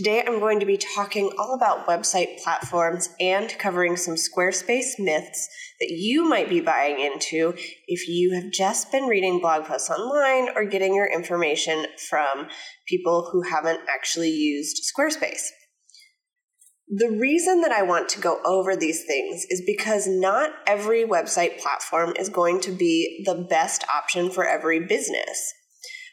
Today I'm going to be talking all about website platforms and covering some Squarespace myths that you might be buying into if you have just been reading blog posts online or getting your information from people who haven't actually used Squarespace. The reason that I want to go over these things is because not every website platform is going to be the best option for every business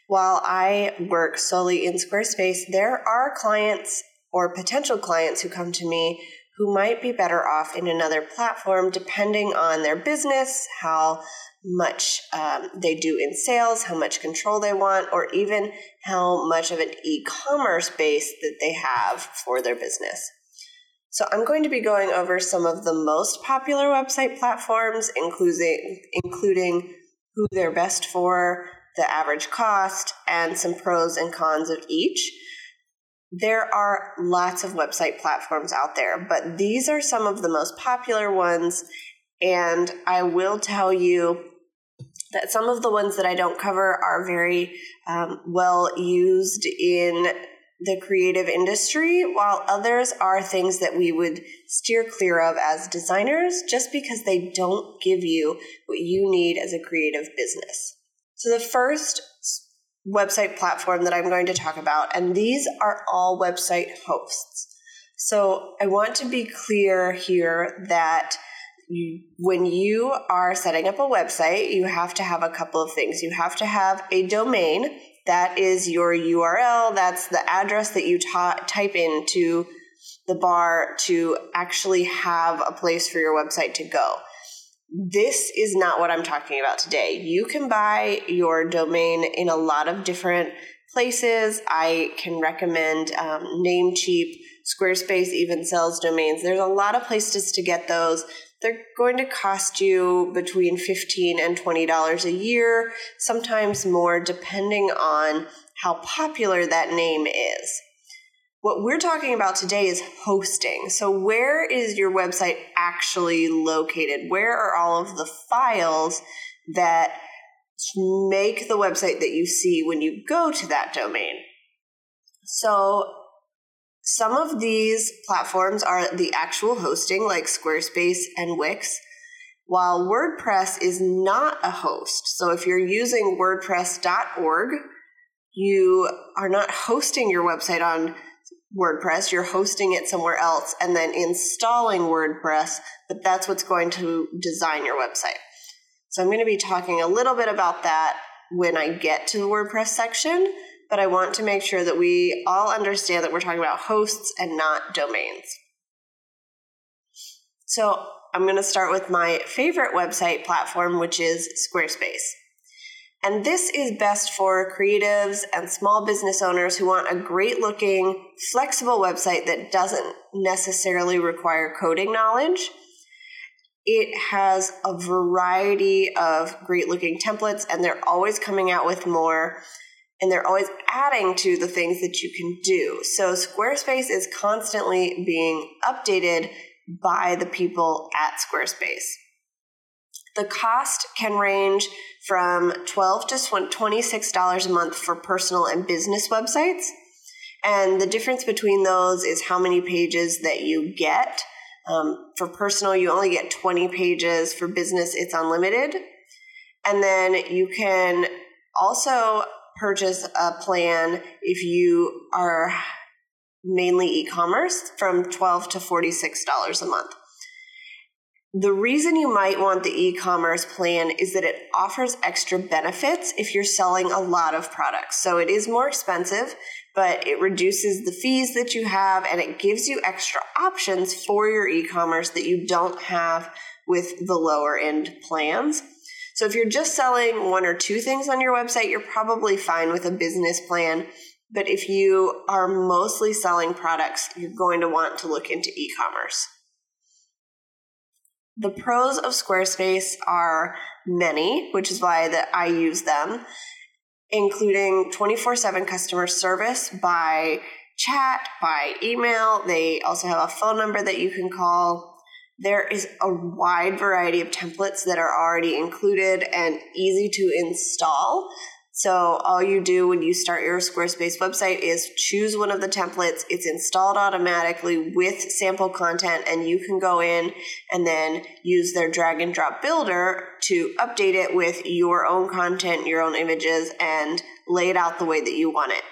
while I work solely in Squarespace, there are clients or potential clients who come to me who might be better off in another platform depending on their business, how much um, they do in sales, how much control they want, or even how much of an e commerce base that they have for their business. So, I'm going to be going over some of the most popular website platforms, including, including who they're best for, the average cost, and some pros and cons of each. There are lots of website platforms out there, but these are some of the most popular ones. And I will tell you that some of the ones that I don't cover are very um, well used in the creative industry, while others are things that we would steer clear of as designers just because they don't give you what you need as a creative business. So, the first website platform that I'm going to talk about, and these are all website hosts. So, I want to be clear here that when you are setting up a website, you have to have a couple of things. You have to have a domain, that is your URL, that's the address that you ta- type into the bar to actually have a place for your website to go this is not what I'm talking about today. You can buy your domain in a lot of different places. I can recommend um, Namecheap. Squarespace even sells domains. There's a lot of places to get those. They're going to cost you between 15 and $20 a year, sometimes more, depending on how popular that name is. What we're talking about today is hosting. So, where is your website actually located? Where are all of the files that make the website that you see when you go to that domain? So, some of these platforms are the actual hosting, like Squarespace and Wix, while WordPress is not a host. So, if you're using WordPress.org, you are not hosting your website on WordPress, you're hosting it somewhere else and then installing WordPress, but that's what's going to design your website. So I'm going to be talking a little bit about that when I get to the WordPress section, but I want to make sure that we all understand that we're talking about hosts and not domains. So I'm going to start with my favorite website platform, which is Squarespace. And this is best for creatives and small business owners who want a great looking, flexible website that doesn't necessarily require coding knowledge. It has a variety of great looking templates, and they're always coming out with more, and they're always adding to the things that you can do. So, Squarespace is constantly being updated by the people at Squarespace. The cost can range from 12 to $26 a month for personal and business websites. And the difference between those is how many pages that you get. Um, for personal, you only get 20 pages. For business, it's unlimited. And then you can also purchase a plan if you are mainly e commerce from 12 to $46 a month. The reason you might want the e commerce plan is that it offers extra benefits if you're selling a lot of products. So it is more expensive, but it reduces the fees that you have and it gives you extra options for your e commerce that you don't have with the lower end plans. So if you're just selling one or two things on your website, you're probably fine with a business plan. But if you are mostly selling products, you're going to want to look into e commerce. The pros of Squarespace are many, which is why that I use them, including 24/7 customer service by chat, by email. They also have a phone number that you can call. There is a wide variety of templates that are already included and easy to install. So all you do when you start your Squarespace website is choose one of the templates. It's installed automatically with sample content and you can go in and then use their drag and drop builder to update it with your own content, your own images and lay it out the way that you want it.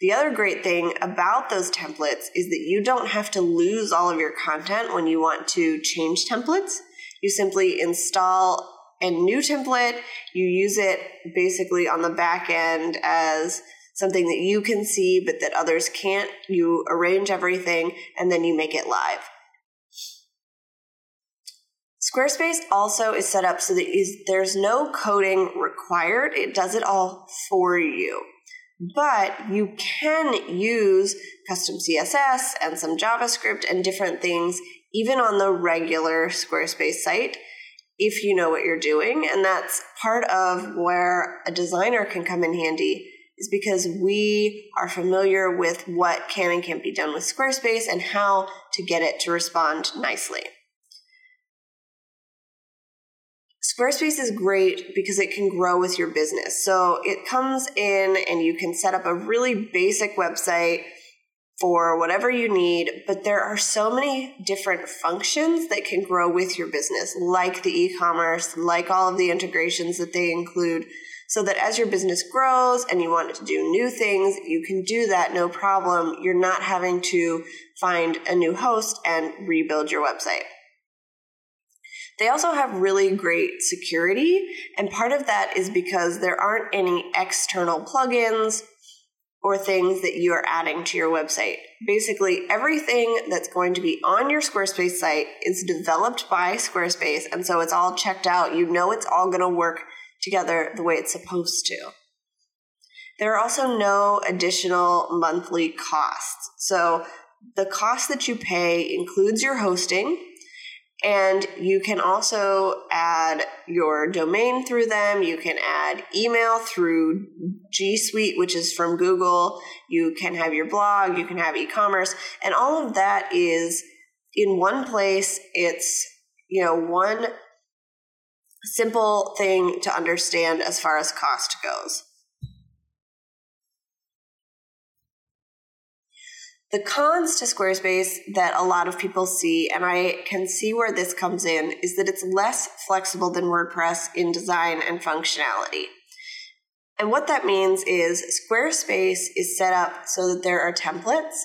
The other great thing about those templates is that you don't have to lose all of your content when you want to change templates. You simply install a new template, you use it basically on the back end as something that you can see but that others can't. You arrange everything and then you make it live. Squarespace also is set up so that there's no coding required. It does it all for you. But you can use custom CSS and some JavaScript and different things even on the regular Squarespace site if you know what you're doing. And that's part of where a designer can come in handy is because we are familiar with what can and can't be done with Squarespace and how to get it to respond nicely. Squarespace is great because it can grow with your business. So it comes in and you can set up a really basic website for whatever you need, but there are so many different functions that can grow with your business, like the e commerce, like all of the integrations that they include, so that as your business grows and you want to do new things, you can do that no problem. You're not having to find a new host and rebuild your website. They also have really great security, and part of that is because there aren't any external plugins or things that you are adding to your website. Basically, everything that's going to be on your Squarespace site is developed by Squarespace, and so it's all checked out. You know it's all going to work together the way it's supposed to. There are also no additional monthly costs. So the cost that you pay includes your hosting, and you can also add your domain through them. You can add email through G Suite, which is from Google. You can have your blog, you can have e commerce, and all of that is in one place. It's, you know, one simple thing to understand as far as cost goes. The cons to Squarespace that a lot of people see, and I can see where this comes in, is that it's less flexible than WordPress in design and functionality. And what that means is Squarespace is set up so that there are templates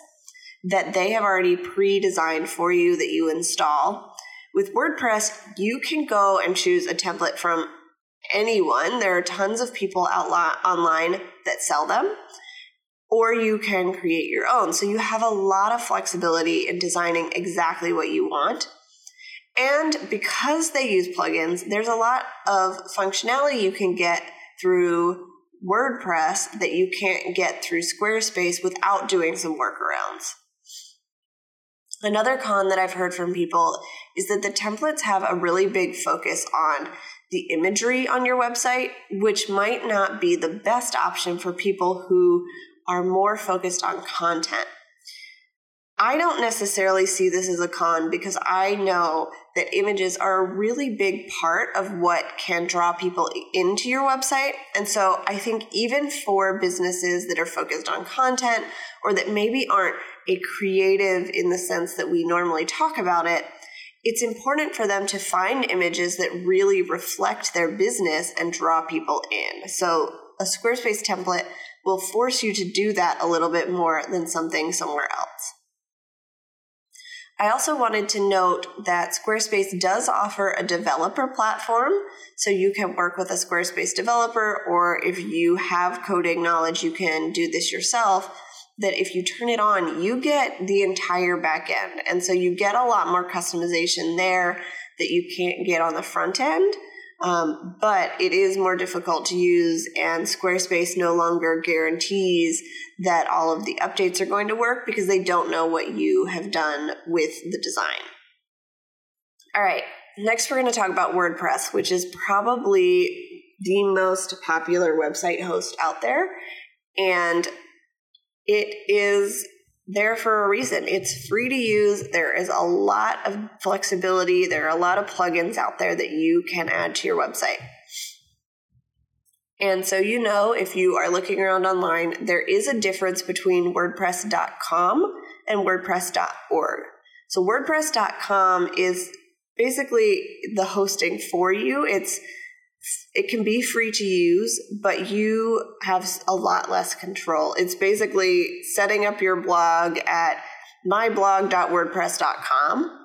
that they have already pre designed for you that you install. With WordPress, you can go and choose a template from anyone. There are tons of people out online that sell them or you can create your own. So you have a lot of flexibility in designing exactly what you want. And because they use plugins, there's a lot of functionality you can get through WordPress that you can't get through Squarespace without doing some workarounds. Another con that I've heard from people is that the templates have a really big focus on the imagery on your website, which might not be the best option for people who are more focused on content. I don't necessarily see this as a con because I know that images are a really big part of what can draw people into your website. And so I think even for businesses that are focused on content or that maybe aren't a creative in the sense that we normally talk about it, it's important for them to find images that really reflect their business and draw people in. So a Squarespace template will force you to do that a little bit more than something somewhere else. I also wanted to note that Squarespace does offer a developer platform, so you can work with a Squarespace developer, or if you have coding knowledge, you can do this yourself. That if you turn it on, you get the entire back end. And so you get a lot more customization there that you can't get on the front end. Um, but it is more difficult to use, and Squarespace no longer guarantees that all of the updates are going to work because they don't know what you have done with the design. All right, next we're going to talk about WordPress, which is probably the most popular website host out there. And it is there for a reason. It's free to use. There is a lot of flexibility. There are a lot of plugins out there that you can add to your website. And so, you know, if you are looking around online, there is a difference between WordPress.com and WordPress.org. So, WordPress.com is basically the hosting for you. It's it can be free to use, but you have a lot less control. It's basically setting up your blog at myblog.wordpress.com.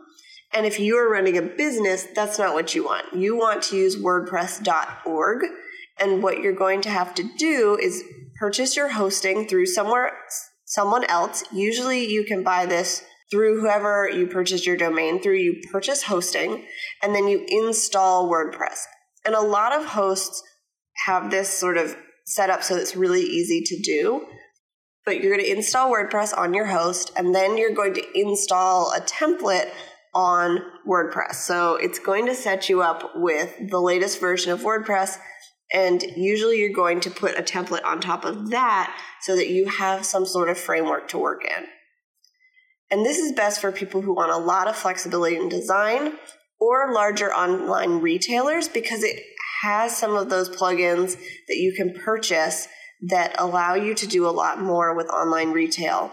And if you are running a business, that's not what you want. You want to use wordpress.org. And what you're going to have to do is purchase your hosting through somewhere someone else. Usually you can buy this through whoever you purchase your domain through. You purchase hosting and then you install WordPress. And a lot of hosts have this sort of set up so it's really easy to do. But you're going to install WordPress on your host, and then you're going to install a template on WordPress. So it's going to set you up with the latest version of WordPress. And usually you're going to put a template on top of that so that you have some sort of framework to work in. And this is best for people who want a lot of flexibility in design or larger online retailers because it has some of those plugins that you can purchase that allow you to do a lot more with online retail.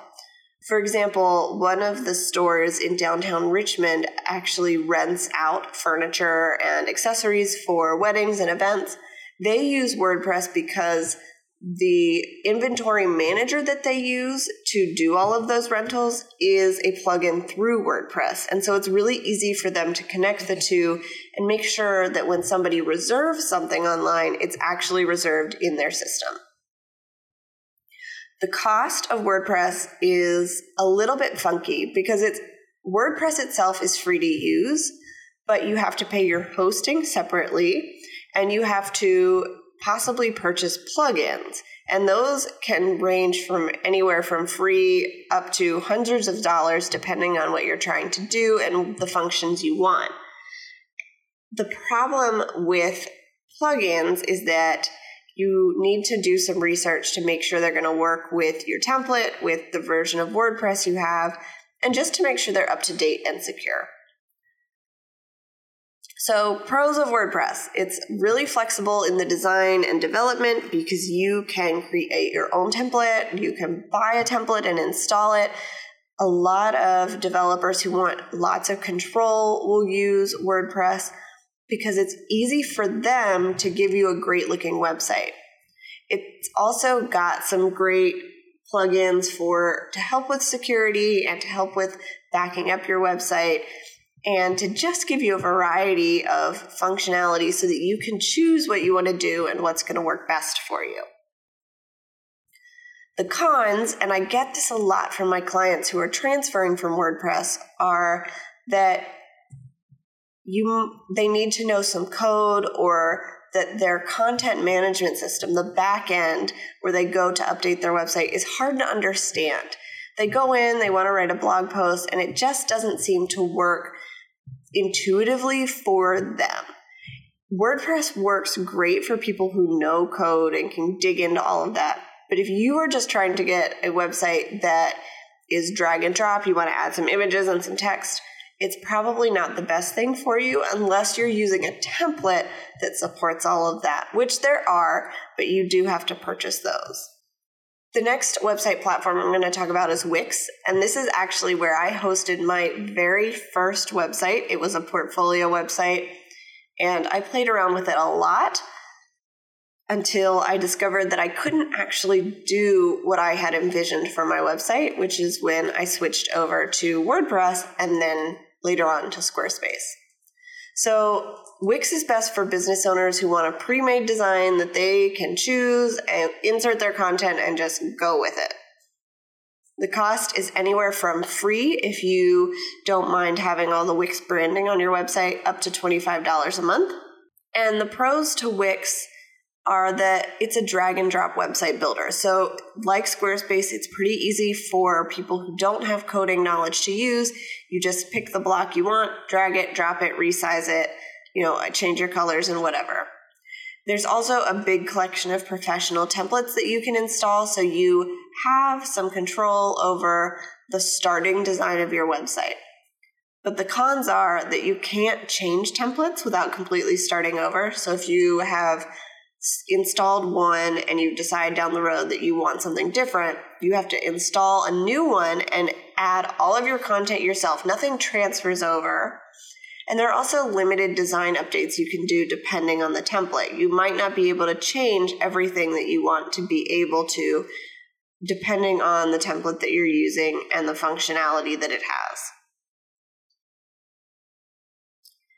For example, one of the stores in downtown Richmond actually rents out furniture and accessories for weddings and events. They use WordPress because the inventory manager that they use to do all of those rentals is a plugin through WordPress. And so it's really easy for them to connect the two and make sure that when somebody reserves something online, it's actually reserved in their system. The cost of WordPress is a little bit funky because it's WordPress itself is free to use, but you have to pay your hosting separately and you have to possibly purchase plugins. And those can range from anywhere from free up to hundreds of dollars, depending on what you're trying to do and the functions you want. The problem with plugins is that you need to do some research to make sure they're going to work with your template, with the version of WordPress you have, and just to make sure they're up to date and secure. So, pros of WordPress it's really flexible in the design and development because you can create your own template, you can buy a template and install it. A lot of developers who want lots of control will use WordPress because it's easy for them to give you a great looking website. It's also got some great plugins for to help with security and to help with backing up your website and to just give you a variety of functionality so that you can choose what you want to do and what's going to work best for you. The cons, and I get this a lot from my clients who are transferring from WordPress, are that you they need to know some code or that their content management system, the back end where they go to update their website, is hard to understand. They go in, they want to write a blog post, and it just doesn't seem to work intuitively for them. WordPress works great for people who know code and can dig into all of that. But if you are just trying to get a website that is drag and drop, you want to add some images and some text, it's probably not the best thing for you unless you're using a template that supports all of that, which there are, but you do have to purchase those. The next website platform I'm going to talk about is Wix, and this is actually where I hosted my very first website. It was a portfolio website, and I played around with it a lot until I discovered that I couldn't actually do what I had envisioned for my website, which is when I switched over to WordPress and then later on to Squarespace. So Wix is best for business owners who want a pre made design that they can choose and insert their content and just go with it. The cost is anywhere from free if you don't mind having all the Wix branding on your website up to $25 a month. And the pros to Wix are that it's a drag and drop website builder. So, like Squarespace, it's pretty easy for people who don't have coding knowledge to use. You just pick the block you want, drag it, drop it, resize it, you know, uh, change your colors and whatever. There's also a big collection of professional templates that you can install so you have some control over the starting design of your website. But the cons are that you can't change templates without completely starting over. So if you have installed one and you decide down the road that you want something different, you have to install a new one and add all of your content yourself. Nothing transfers over. And there are also limited design updates you can do depending on the template. You might not be able to change everything that you want to be able to, depending on the template that you're using and the functionality that it has.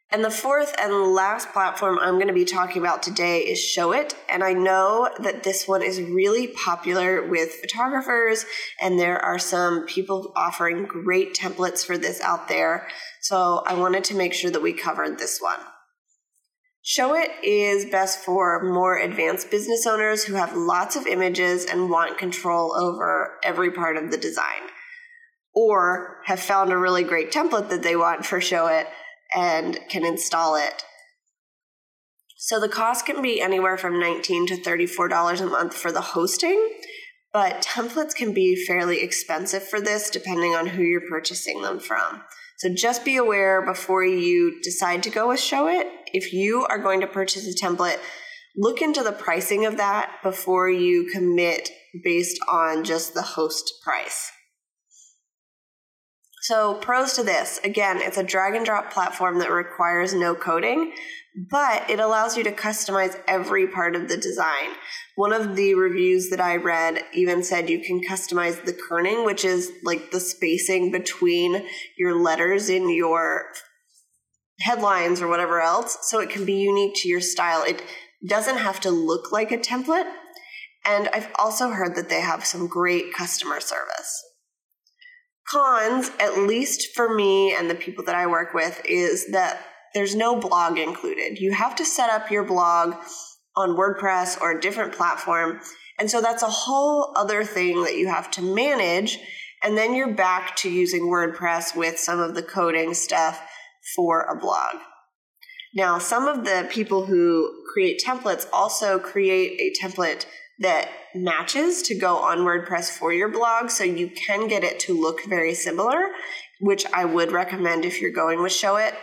And the fourth and last platform I'm going to be talking about today is Showit. And I know that this one is really popular with photographers, and there are some people offering great templates for this out there. So I wanted to make sure that we covered this one. Showit is best for more advanced business owners who have lots of images and want control over every part of the design, or have found a really great template that they want for Showit and can install it. So the cost can be anywhere from 19 to $34 a month for the hosting, but templates can be fairly expensive for this depending on who you're purchasing them from. So just be aware before you decide to go with Showit. If you are going to purchase a template, look into the pricing of that before you commit based on just the host price. So, pros to this again, it's a drag and drop platform that requires no coding, but it allows you to customize every part of the design. One of the reviews that I read even said you can customize the kerning, which is like the spacing between your letters in your headlines or whatever else, so it can be unique to your style. It doesn't have to look like a template. And I've also heard that they have some great customer service. Cons, at least for me and the people that I work with, is that there's no blog included. You have to set up your blog on WordPress or a different platform. And so that's a whole other thing that you have to manage. And then you're back to using WordPress with some of the coding stuff for a blog. Now, some of the people who create templates also create a template that matches to go on WordPress for your blog. So you can get it to look very similar, which I would recommend if you're going with Showit.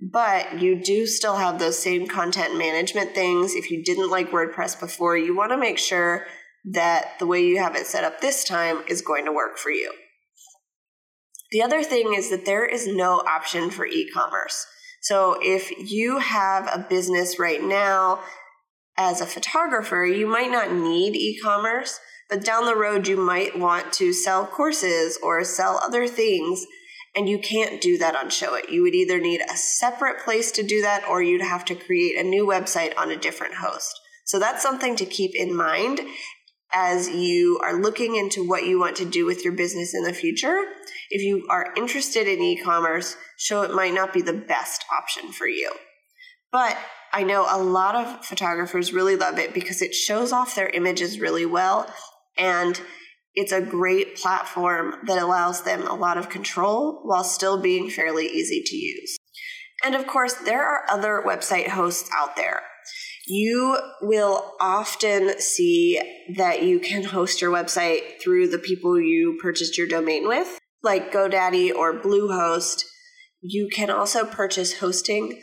But you do still have those same content management things. If you didn't like WordPress before, you want to make sure that the way you have it set up this time is going to work for you. The other thing is that there is no option for e commerce. So if you have a business right now as a photographer, you might not need e commerce, but down the road, you might want to sell courses or sell other things, and you can't do that on Showit. You would either need a separate place to do that or you'd have to create a new website on a different host. So that's something to keep in mind as you are looking into what you want to do with your business in the future. If you are interested in e commerce, Showit might not be the best option for you. But I know a lot of photographers really love it because it shows off their images really well and it's a great platform that allows them a lot of control while still being fairly easy to use. And of course, there are other website hosts out there. You will often see that you can host your website through the people you purchased your domain with, like GoDaddy or Bluehost. You can also purchase hosting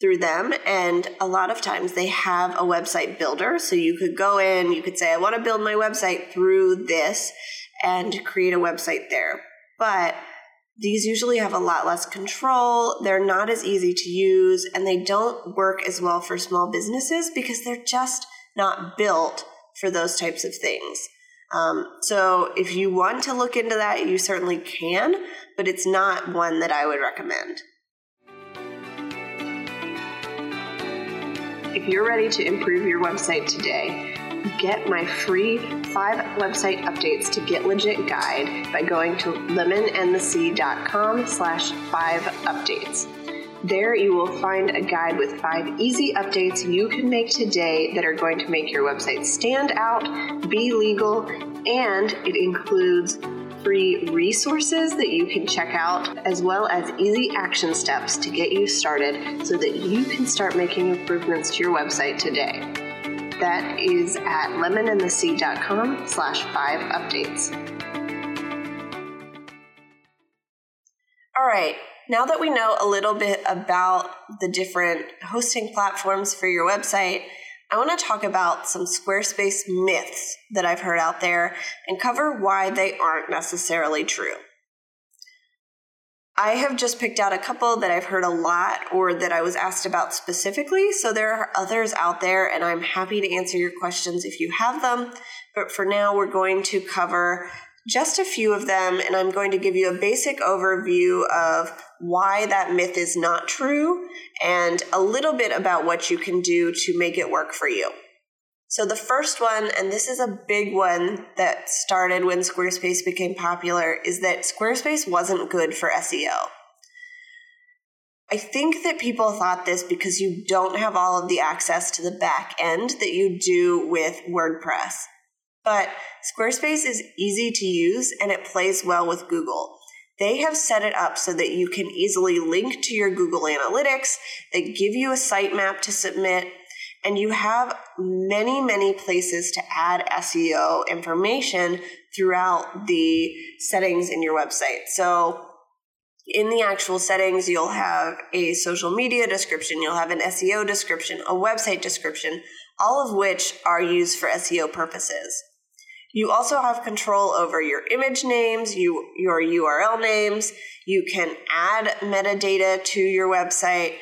through them. And a lot of times they have a website builder. So you could go in, you could say, I want to build my website through this and create a website there. But these usually have a lot less control. They're not as easy to use and they don't work as well for small businesses because they're just not built for those types of things. Um, so if you want to look into that, you certainly can, but it's not one that I would recommend. If you're ready to improve your website today, get my free five website updates to get legit guide by going to lemonandthesea.com slash five updates. There, you will find a guide with five easy updates you can make today that are going to make your website stand out, be legal, and it includes free resources that you can check out, as well as easy action steps to get you started so that you can start making improvements to your website today. That is at lemonandthesea.com slash five updates. All right, now that we know a little bit about the different hosting platforms for your website, I want to talk about some Squarespace myths that I've heard out there and cover why they aren't necessarily true. I have just picked out a couple that I've heard a lot or that I was asked about specifically. So there are others out there, and I'm happy to answer your questions if you have them. But for now, we're going to cover just a few of them, and I'm going to give you a basic overview of why that myth is not true and a little bit about what you can do to make it work for you. So, the first one, and this is a big one that started when Squarespace became popular, is that Squarespace wasn't good for SEO. I think that people thought this because you don't have all of the access to the back end that you do with WordPress. But Squarespace is easy to use and it plays well with Google. They have set it up so that you can easily link to your Google Analytics. They give you a sitemap to submit, and you have many, many places to add SEO information throughout the settings in your website. So, in the actual settings, you'll have a social media description, you'll have an SEO description, a website description, all of which are used for SEO purposes. You also have control over your image names, you, your URL names. You can add metadata to your website,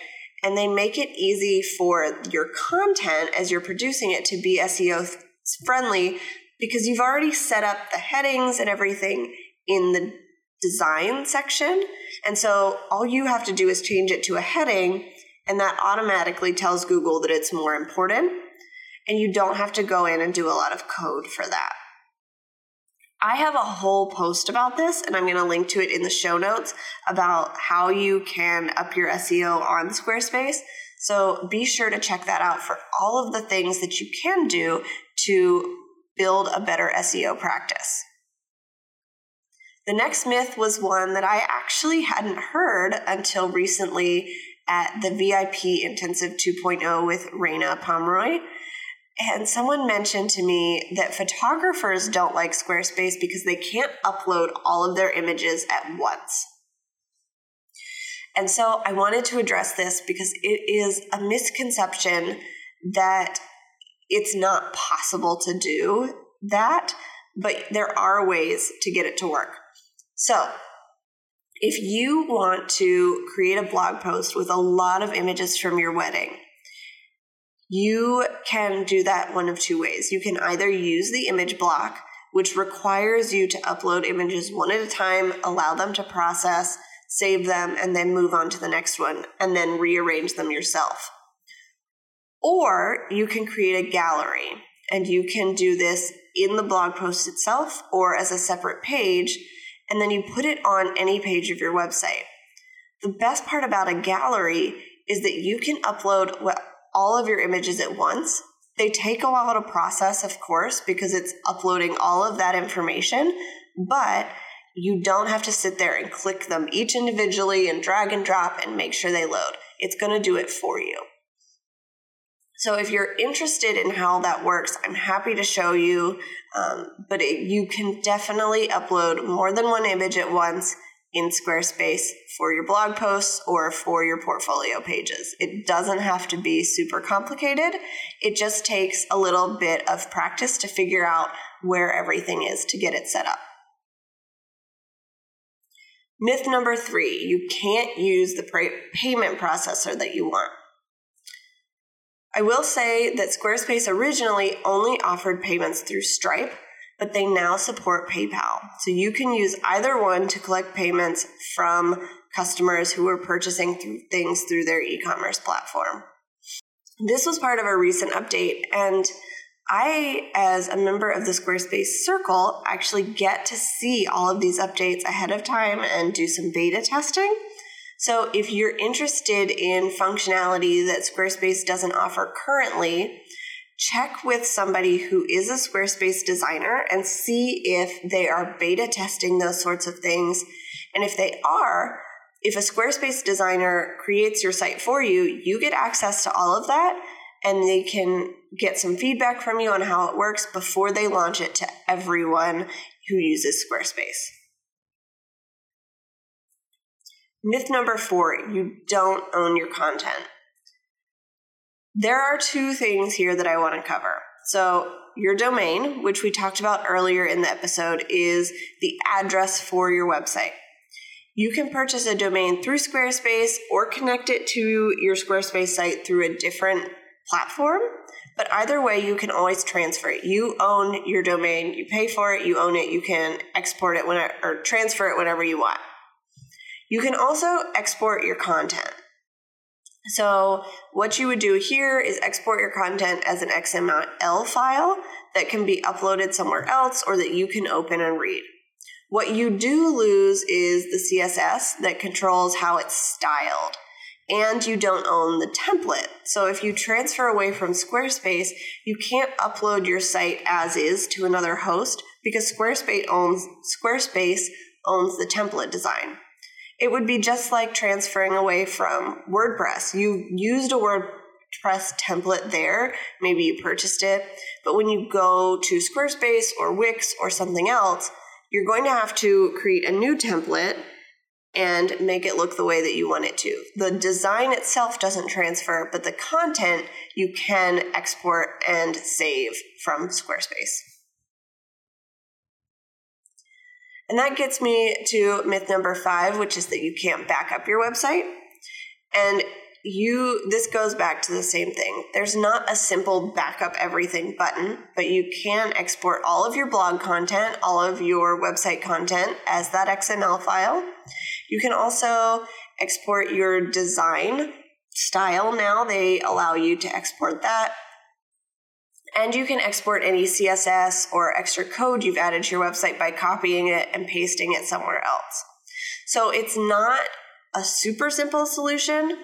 and they make it easy for your content as you're producing it to be SEO friendly because you've already set up the headings and everything in the design section. And so all you have to do is change it to a heading, and that automatically tells Google that it's more important. And you don't have to go in and do a lot of code for that. I have a whole post about this, and I'm going to link to it in the show notes about how you can up your SEO on Squarespace. So be sure to check that out for all of the things that you can do to build a better SEO practice. The next myth was one that I actually hadn't heard until recently at the VIP Intensive 2.0 with Raina Pomeroy. And someone mentioned to me that photographers don't like Squarespace because they can't upload all of their images at once. And so I wanted to address this because it is a misconception that it's not possible to do that, but there are ways to get it to work. So, if you want to create a blog post with a lot of images from your wedding, you can do that one of two ways. You can either use the image block, which requires you to upload images one at a time, allow them to process, save them, and then move on to the next one, and then rearrange them yourself. Or you can create a gallery, and you can do this in the blog post itself or as a separate page, and then you put it on any page of your website. The best part about a gallery is that you can upload what all of your images at once. They take a while to process, of course, because it's uploading all of that information, but you don't have to sit there and click them each individually and drag and drop and make sure they load. It's going to do it for you. So, if you're interested in how that works, I'm happy to show you. Um, but it, you can definitely upload more than one image at once in Squarespace for your blog posts or for your portfolio pages. It doesn't have to be super complicated. It just takes a little bit of practice to figure out where everything is to get it set up. Myth number three you can't use the payment processor that you want. I will say that Squarespace originally only offered payments through Stripe, but they now support PayPal. So you can use either one to collect payments from customers who are purchasing things through their e commerce platform. This was part of a recent update, and I, as a member of the Squarespace Circle, actually get to see all of these updates ahead of time and do some beta testing. So if you're interested in functionality that Squarespace doesn't offer currently, check with somebody who is a Squarespace designer and see if they are beta testing those sorts of things. And if they are, if a Squarespace designer creates your site for you, you get access to all of that and they can get some feedback from you on how it works before they launch it to everyone who uses Squarespace. Myth number four you don't own your content. There are two things here that I want to cover. So, your domain, which we talked about earlier in the episode, is the address for your website. You can purchase a domain through Squarespace or connect it to your Squarespace site through a different platform. But either way, you can always transfer it. You own your domain, you pay for it, you own it, you can export it whenever, or transfer it whenever you want. You can also export your content. So, what you would do here is export your content as an XML file that can be uploaded somewhere else or that you can open and read. What you do lose is the CSS that controls how it's styled, and you don't own the template. So, if you transfer away from Squarespace, you can't upload your site as is to another host because Squarespace owns Squarespace owns the template design. It would be just like transferring away from WordPress. You used a WordPress template there, maybe you purchased it, but when you go to Squarespace or Wix or something else, you're going to have to create a new template and make it look the way that you want it to. The design itself doesn't transfer, but the content you can export and save from Squarespace. And that gets me to myth number five, which is that you can't back up your website. And you this goes back to the same thing. There's not a simple backup everything button, but you can export all of your blog content, all of your website content as that XML file. You can also export your design style now. They allow you to export that. And you can export any CSS or extra code you've added to your website by copying it and pasting it somewhere else. So it's not a super simple solution,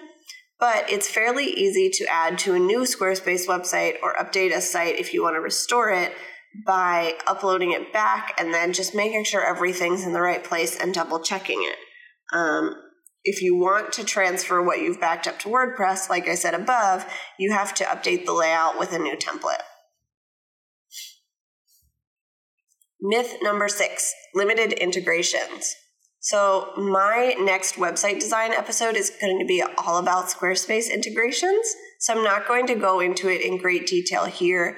but it's fairly easy to add to a new Squarespace website or update a site if you want to restore it by uploading it back and then just making sure everything's in the right place and double checking it. Um, if you want to transfer what you've backed up to WordPress, like I said above, you have to update the layout with a new template. Myth number six limited integrations. So, my next website design episode is going to be all about Squarespace integrations. So, I'm not going to go into it in great detail here,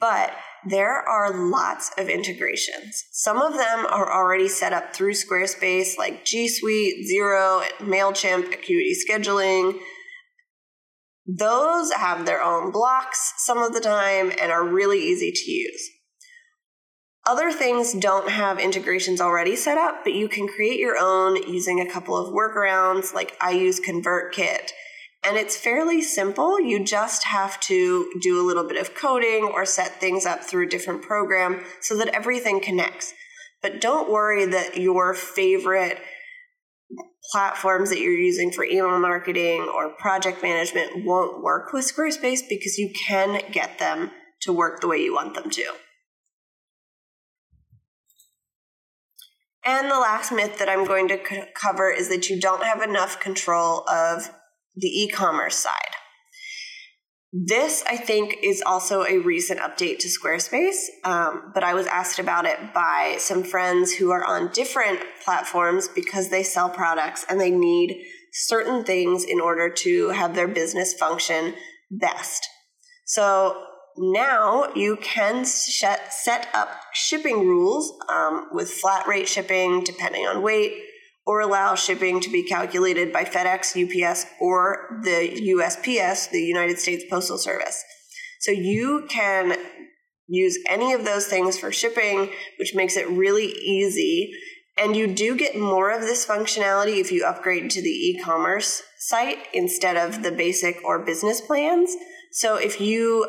but there are lots of integrations. Some of them are already set up through Squarespace, like G Suite, Xero, MailChimp, Acuity Scheduling. Those have their own blocks some of the time and are really easy to use. Other things don't have integrations already set up, but you can create your own using a couple of workarounds, like I use ConvertKit. And it's fairly simple. You just have to do a little bit of coding or set things up through a different program so that everything connects. But don't worry that your favorite platforms that you're using for email marketing or project management won't work with Squarespace because you can get them to work the way you want them to. And the last myth that I'm going to c- cover is that you don't have enough control of the e commerce side. This, I think, is also a recent update to Squarespace, um, but I was asked about it by some friends who are on different platforms because they sell products and they need certain things in order to have their business function best. So now you can set up shipping rules um, with flat rate shipping depending on weight, or allow shipping to be calculated by FedEx, UPS, or the USPS, the United States Postal Service. So you can use any of those things for shipping, which makes it really easy. And you do get more of this functionality if you upgrade to the e commerce site instead of the basic or business plans. So if you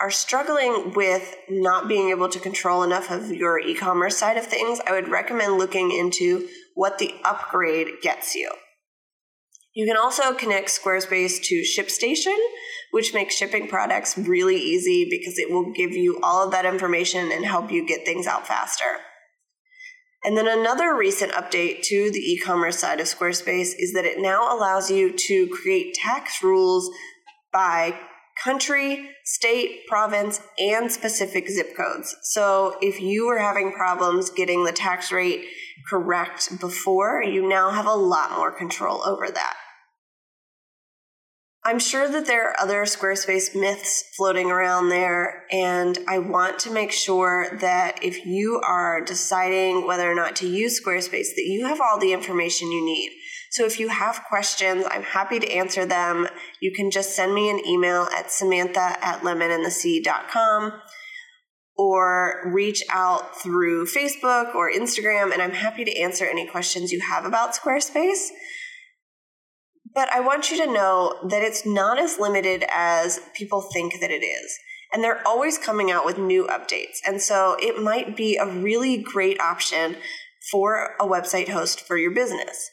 are struggling with not being able to control enough of your e commerce side of things, I would recommend looking into what the upgrade gets you. You can also connect Squarespace to ShipStation, which makes shipping products really easy because it will give you all of that information and help you get things out faster. And then another recent update to the e commerce side of Squarespace is that it now allows you to create tax rules by country, state, province, and specific zip codes. So if you were having problems getting the tax rate correct before, you now have a lot more control over that. I'm sure that there are other Squarespace myths floating around there, and I want to make sure that if you are deciding whether or not to use Squarespace, that you have all the information you need. So if you have questions, I'm happy to answer them. You can just send me an email at samantha at lemonandthesea.com or reach out through Facebook or Instagram, and I'm happy to answer any questions you have about Squarespace. But I want you to know that it's not as limited as people think that it is. And they're always coming out with new updates. And so it might be a really great option for a website host for your business.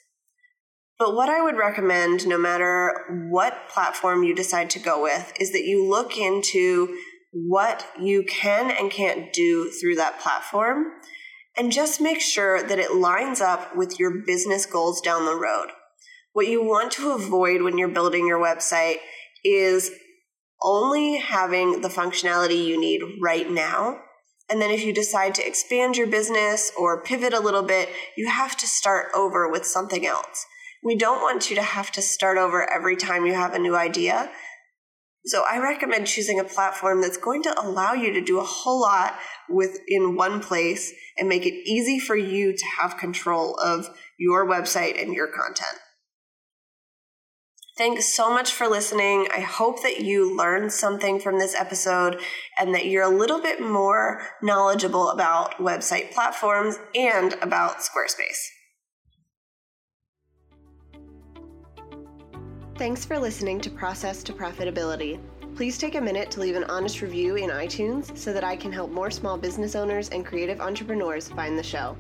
But what I would recommend, no matter what platform you decide to go with, is that you look into what you can and can't do through that platform and just make sure that it lines up with your business goals down the road. What you want to avoid when you're building your website is only having the functionality you need right now. And then if you decide to expand your business or pivot a little bit, you have to start over with something else. We don't want you to have to start over every time you have a new idea. So I recommend choosing a platform that's going to allow you to do a whole lot within one place and make it easy for you to have control of your website and your content. Thanks so much for listening. I hope that you learned something from this episode and that you're a little bit more knowledgeable about website platforms and about Squarespace. Thanks for listening to Process to Profitability. Please take a minute to leave an honest review in iTunes so that I can help more small business owners and creative entrepreneurs find the show.